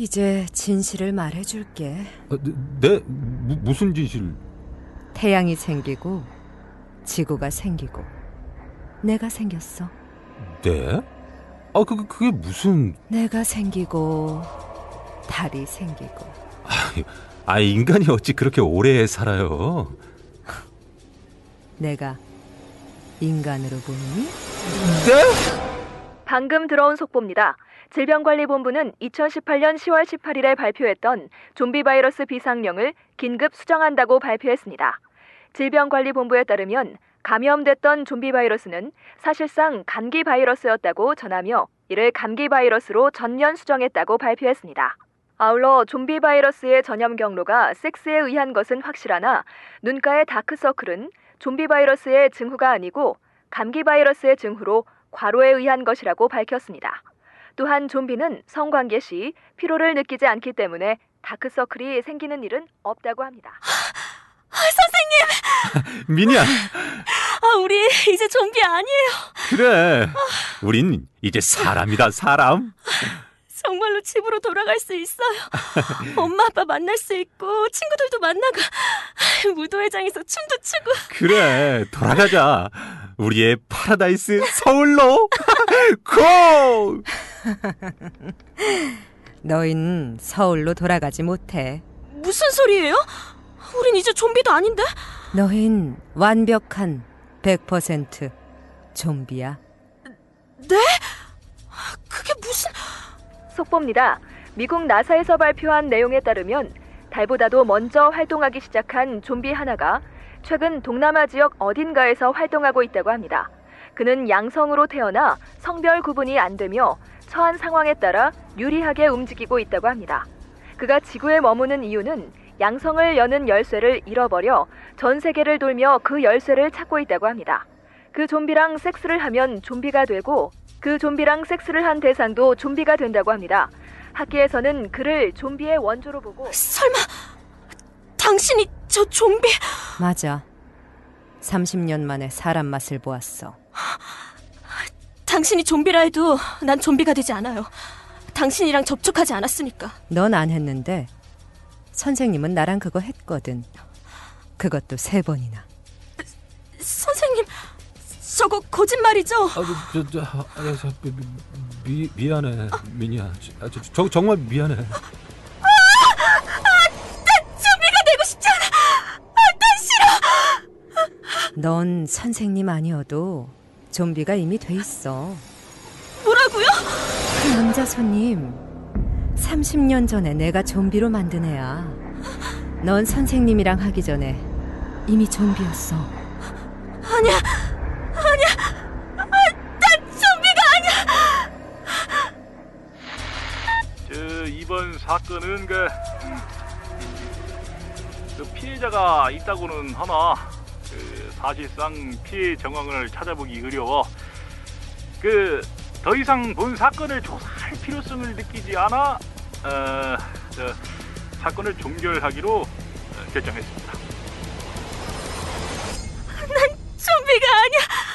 이제 진실을 말해줄게. 아, 네? 네? 무, 무슨 진실? 태양이 생기고 지구가 생기고 내가 생겼어. 네? 아, 그, 그게 무슨... 내가 생기고 달이 생기고 아, 인간이 어찌 그렇게 오래 살아요? 내가 인간으로 보이니? 네? 방금 들어온 속보입니다. 질병관리본부는 2018년 10월 18일에 발표했던 좀비 바이러스 비상령을 긴급 수정한다고 발표했습니다. 질병관리본부에 따르면 감염됐던 좀비 바이러스는 사실상 감기 바이러스였다고 전하며 이를 감기 바이러스로 전면 수정했다고 발표했습니다. 아울러 좀비 바이러스의 전염 경로가 섹스에 의한 것은 확실하나 눈가의 다크서클은 좀비 바이러스의 증후가 아니고 감기 바이러스의 증후로 과로에 의한 것이라고 밝혔습니다. 또한 좀비는 성관계 시 피로를 느끼지 않기 때문에 다크서클이 생기는 일은 없다고 합니다. 아, 선생님! 미니야, 아, 우리 이제 좀비 아니에요. 그래. 우린 이제 사람이다, 사람. 정말로 집으로 돌아갈 수 있어요. 엄마 아빠 만날 수 있고 친구들도 만나고 무도회장에서 춤도 추고 그래, 돌아가자. 우리의 파라다이스 서울로 go! 너희는 서울로 돌아가지 못해. 무슨 소리예요? 우린 이제 좀비도 아닌데? 너흰 완벽한 100% 좀비야. 네? 그게 무슨... 속보입니다. 미국 나사에서 발표한 내용에 따르면 달보다도 먼저 활동하기 시작한 좀비 하나가 최근 동남아 지역 어딘가에서 활동하고 있다고 합니다. 그는 양성으로 태어나 성별 구분이 안 되며 처한 상황에 따라 유리하게 움직이고 있다고 합니다. 그가 지구에 머무는 이유는 양성을 여는 열쇠를 잃어버려 전 세계를 돌며 그 열쇠를 찾고 있다고 합니다. 그 좀비랑 섹스를 하면 좀비가 되고 그 좀비랑 섹스를 한 대상도 좀비가 된다고 합니다. 학계에서는 그를 좀비의 원조로 보고 설마 당신이 저 좀비... 맞아. 30년 만에 사람 맛을 보았어. 당신이 좀비라 해도 난 좀비가 되지 않아요. 당신이랑 접촉하지 않았으니까. 넌 안 했는데 선생님은 나랑 그거 했거든. 그것도 세 번이나. 선생님, 저거 거짓말이죠? 아, 저, 저, 아, 저, 미, 미, 미안해, 미니야. 아, 저, 저, 정말 미안해. 좀비가 되고 싶지 않아! 넌 선생님 아니어도 좀비가 이미 돼 있어. 뭐라고요? 그 남자 손님 30년 전에 내가 좀비로 만든 애야. 넌 선생님이랑 하기 전에 이미 좀비였어. 아니야, 아니야, 아, 난 좀비가 아니야! 저 이번 사건은 그, 그 피해자가 있다고는 하나 그 사실상 피해 정황을 찾아보기 어려워 그 더 이상 본 사건을 조사할 필요성을 느끼지 않아 어, 저, 사건을 종결하기로 어, 결정했습니다. 좀비가 아니야!